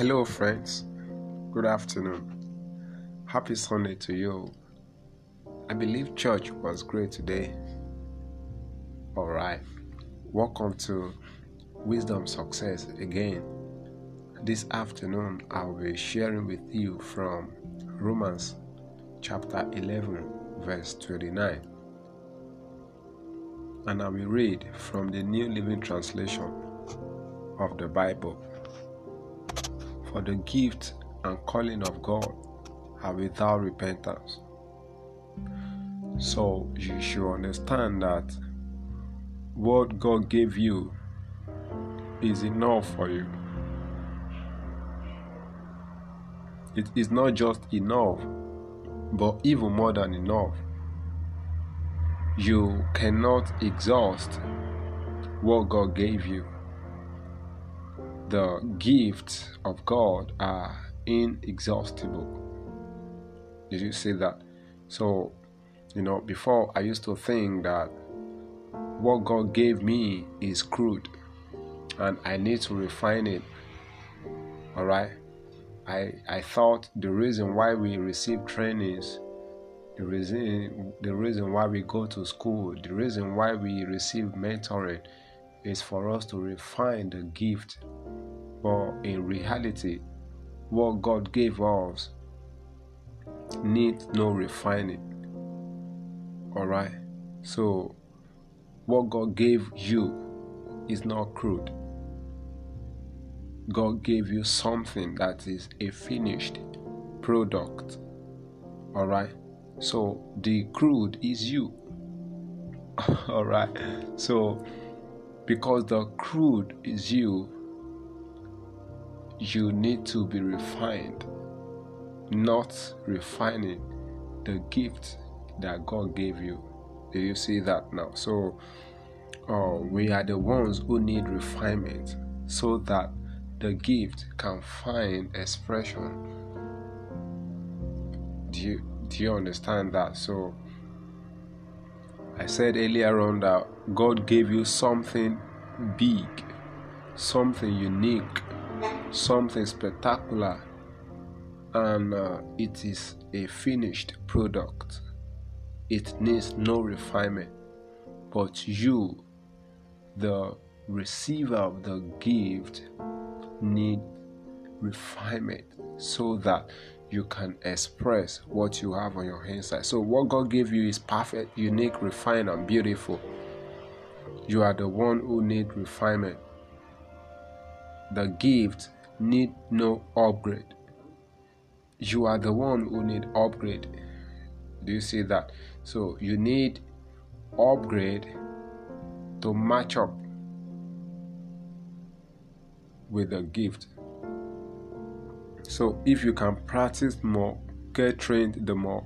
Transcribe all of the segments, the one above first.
Hello, friends. Good afternoon. Happy Sunday to you. I believe church was great today. All right. Welcome to Wisdom Success again. This afternoon, I'll be sharing with you from Romans chapter 11, verse 29. And I will read from the New Living Translation of the Bible. For the gift and calling of God are without repentance. So you should understand that what God gave you is enough for you. It is not just enough, but even more than enough. You cannot exhaust what God gave you. The gifts of God are inexhaustible. Did you see that? So, you know, before I used to think that what God gave me is crude and I need to refine it. All right? I I thought the reason why we receive trainings, the reason the reason why we go to school, the reason why we receive mentoring is for us to refine the gift. But in reality, what God gave us needs no refining. All right? So what God gave you is not crude. God gave you something that is a finished product. All right. So the crude is you. All right. So because the crude is you, you need to be refined, not refining the gift that God gave you. Do you see that now? So uh, we are the ones who need refinement so that the gift can find expression. Do you do you understand that? So I said earlier on that God gave you something big, something unique, something spectacular, and uh, it is a finished product. It needs no refinement, but you, the receiver of the gift, need refinement so that you can express what you have on your inside. So, what God gave you is perfect, unique, refined, and beautiful. You are the one who need refinement. The gift need no upgrade. You are the one who need upgrade. Do you see that? So you need upgrade to match up with the gift. So if you can practice more, get trained the more,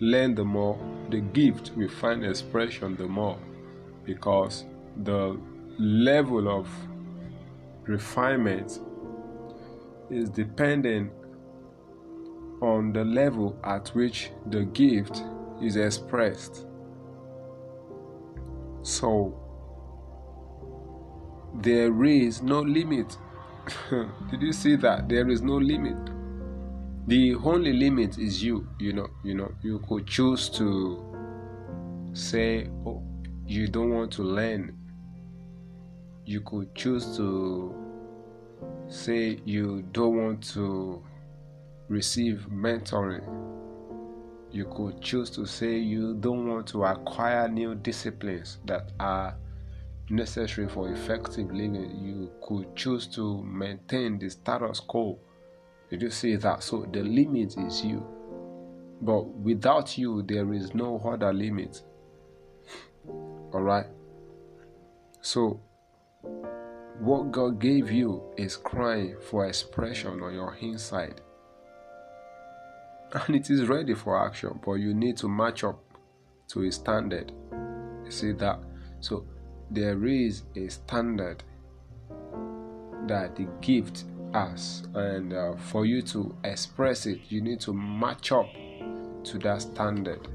learn the more, the gift will find expression the more because the level of refinement is dependent on the level at which the gift is expressed. So there is no limit. Did you see that? There is no limit. The only limit is you. You know, you know, you could choose to say, oh, you don't want to learn. You could choose to say you don't want to receive mentoring. You could choose to say you don't want to acquire new disciplines that are necessary for effective living. You could choose to maintain the status quo. Did you see that? So the limit is you. But without you, there is no other limit. Alright? So, what God gave you is crying for expression on your inside. And it is ready for action, but you need to match up to a standard. You see that? So, there is a standard that the gift has, and uh, for you to express it, you need to match up to that standard.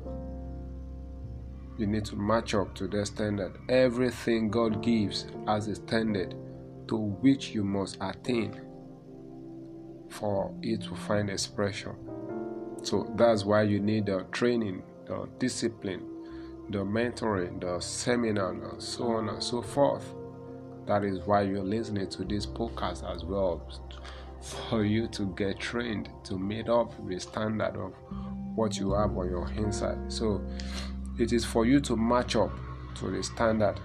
You need to match up to that standard. Everything God gives has a standard to which you must attain. for it to find expression. So that's why you need the training, the discipline, the mentoring, the seminar, and so on and so forth. That is why you're listening to this podcast as well, for you to get trained to meet up the standard of what you have on your inside. So it is for you to match up to the standard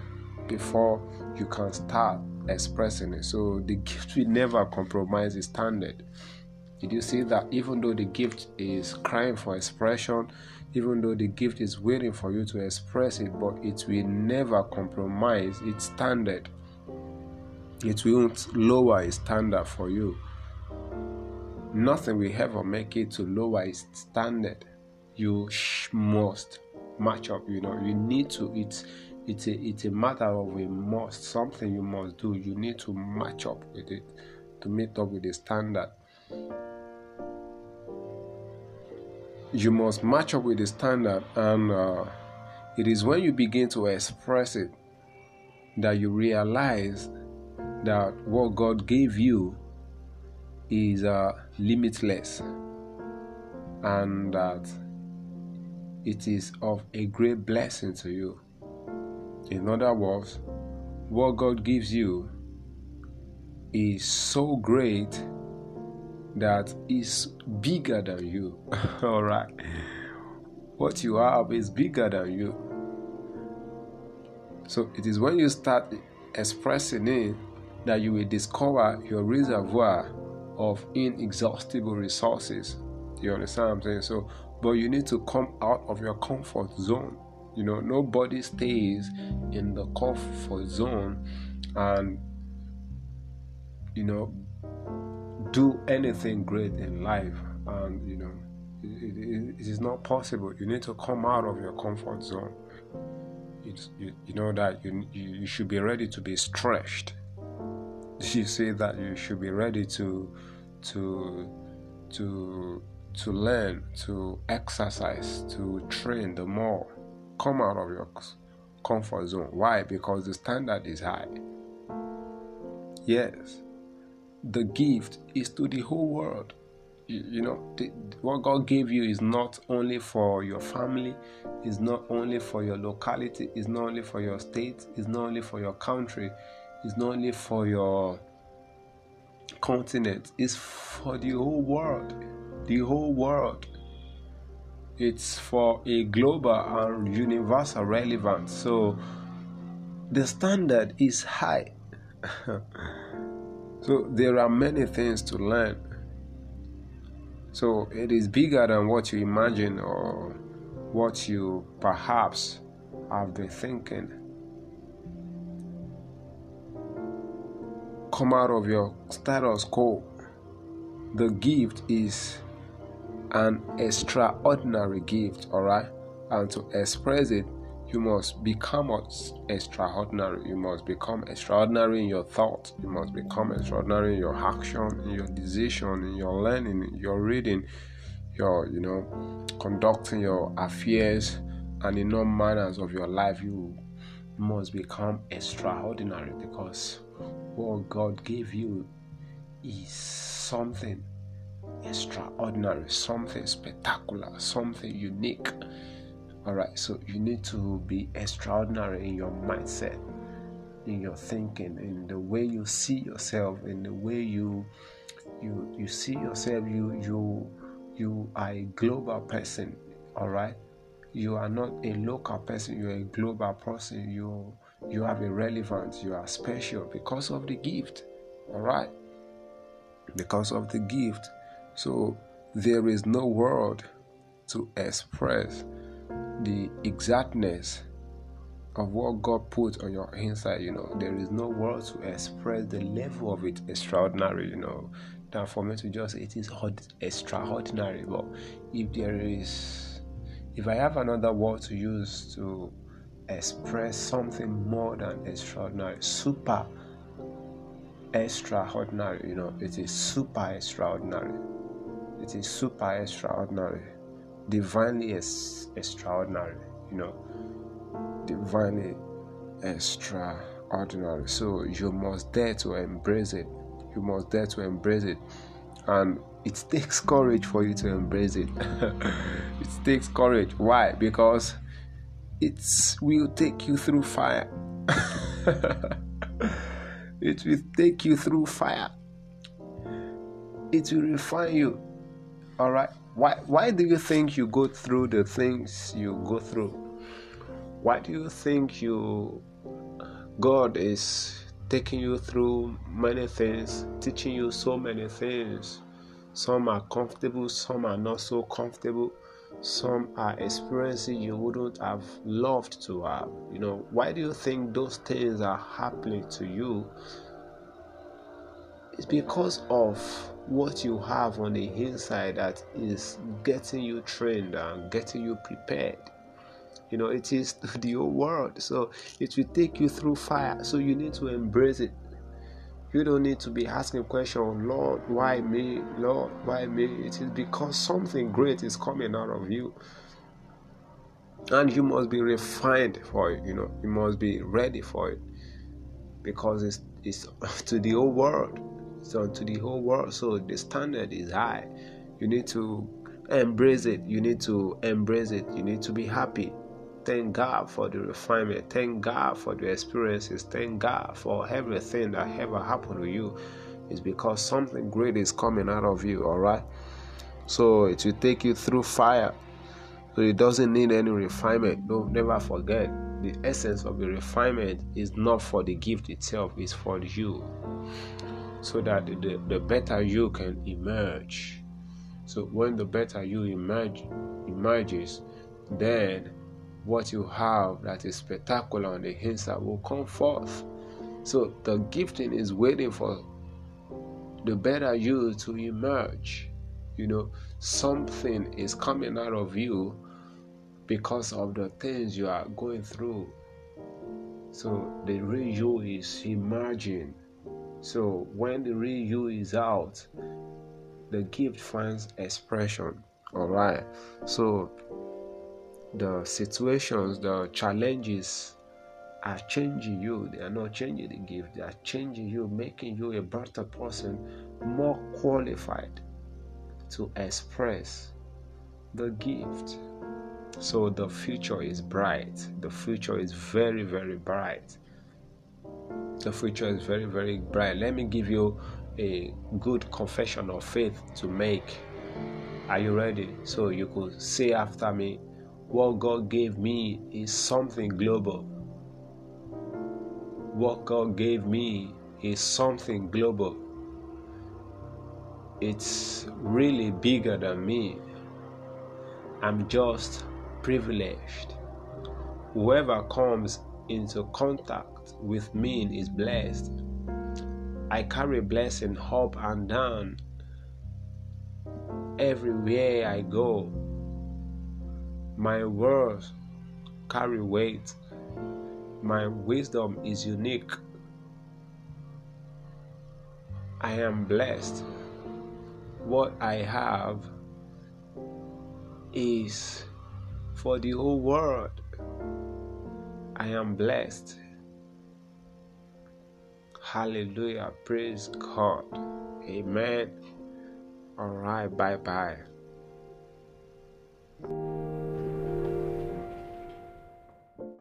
before you can start expressing it. So the gift will never compromise its standard. Did you see that even though the gift is crying for expression, even though the gift is waiting for you to express it, but it will never compromise its standard. It won't lower its standard for you. Nothing will ever make it to lower its standard. You must match up. You know, you need to. It's it's a it's a matter of a must. Something you must do. You need to match up with it to meet up with the standard. You must match up with the standard, and uh, it is when you begin to express it that you realize that what God gave you is uh, limitless and that it is of a great blessing to you. In other words, what God gives you is so great that is bigger than you. All right. What you have is bigger than you. So it is when you start expressing it that you will discover your reservoir of inexhaustible resources. You understand what I'm saying? So, but you need to come out of your comfort zone. You know, nobody stays in the comfort zone and, you know, do anything great in life. And, you know, it, it, it is not possible. You need to come out of your comfort zone. It's, you, you know that you, you should be ready to be stretched you say that you should be ready to to to to learn to exercise to train the more come out of your comfort zone. Why? Because the standard is high. Yes. The gift is to the whole world. You, you know the, what god gave you is not only for your family is not only for your locality is not only for your state is not only for your country is not only for your continent, it's for the whole world. The whole world. It's for a global and universal relevance. So the standard is high. so there are many things to learn. So it is bigger than what you imagine or what you perhaps have been thinking. come out of your status quo. The gift is an extraordinary gift, all right? And to express it, you must become extraordinary. You must become extraordinary in your thoughts. You must become extraordinary in your action, in your decision, in your learning, in your reading, your, you know, conducting your affairs, and in all manners of your life. You must become extraordinary because what God gave you is something extraordinary, something spectacular, something unique. All right, so you need to be extraordinary in your mindset, in your thinking, in the way you see yourself, in the way you you you see yourself. You you you are a global person. All right, you are not a local person. You're a global person. You you have a relevance, you are special because of the gift. All right? Because of the gift. So there is no word to express the exactness of what God put on your inside. You know, there is no word to express the level of it extraordinary. You know, than for me to just say it is extraordinary. But if there is, if I have another word to use to express something more than extraordinary, super extraordinary. You know, it is super extraordinary. It is super extraordinary, divinely es- extraordinary. You know, divinely extraordinary. So you must dare to embrace it. You must dare to embrace it. And it takes courage for you to embrace it. it takes courage. Why? Because it will take you through fire. it will take you through fire. It will refine you. All right. Why? Why do you think you go through the things you go through? Why do you think you God is taking you through many things, teaching you so many things? Some are comfortable, some are not so comfortable. Some are experiencing you wouldn't have loved to have. You know, why do you think those things are happening to you? It's because of what you have on the inside that is getting you trained and getting you prepared. You know, it is the old world. So it will take you through fire. So you need to embrace it. You don't need to be asking question, Lord, why me? Lord, why me? It is because something great is coming out of you. And you must be refined for it, you know, you must be ready for it. Because it's it's to the old world. It's to the whole world. So the standard is high. You need to embrace it. You need to embrace it. You need to be happy. Thank God for the refinement. Thank God for the experiences. Thank God for everything that ever happened to you. It's because something great is coming out of you, all right? So it will take you through fire. So it doesn't need any refinement. Don't never forget the essence of the refinement is not for the gift itself, it's for you. So that the, the better you can emerge. So when the better you emerge emerges, then what you have that is spectacular on the inside will come forth. So the gifting is waiting for the better you to emerge. You know, something is coming out of you because of the things you are going through. So the real you is emerging. So when the real you is out, the gift finds expression. All right. So the situations, the challenges are changing you. They are not changing the gift, they are changing you, making you a better person, more qualified to express the gift. So the future is bright. The future is very, very bright. The future is very, very bright. Let me give you a good confession of faith to make. Are you ready? So you could say after me, what God gave me is something global. What God gave me is something global. It's really bigger than me. I'm just privileged. Whoever comes into contact with me is blessed. I carry blessing up and down everywhere I go. My words carry weight. My wisdom is unique. I am blessed. What I have is for the whole world. I am blessed. Hallelujah. Praise God. Amen. All right. Bye bye.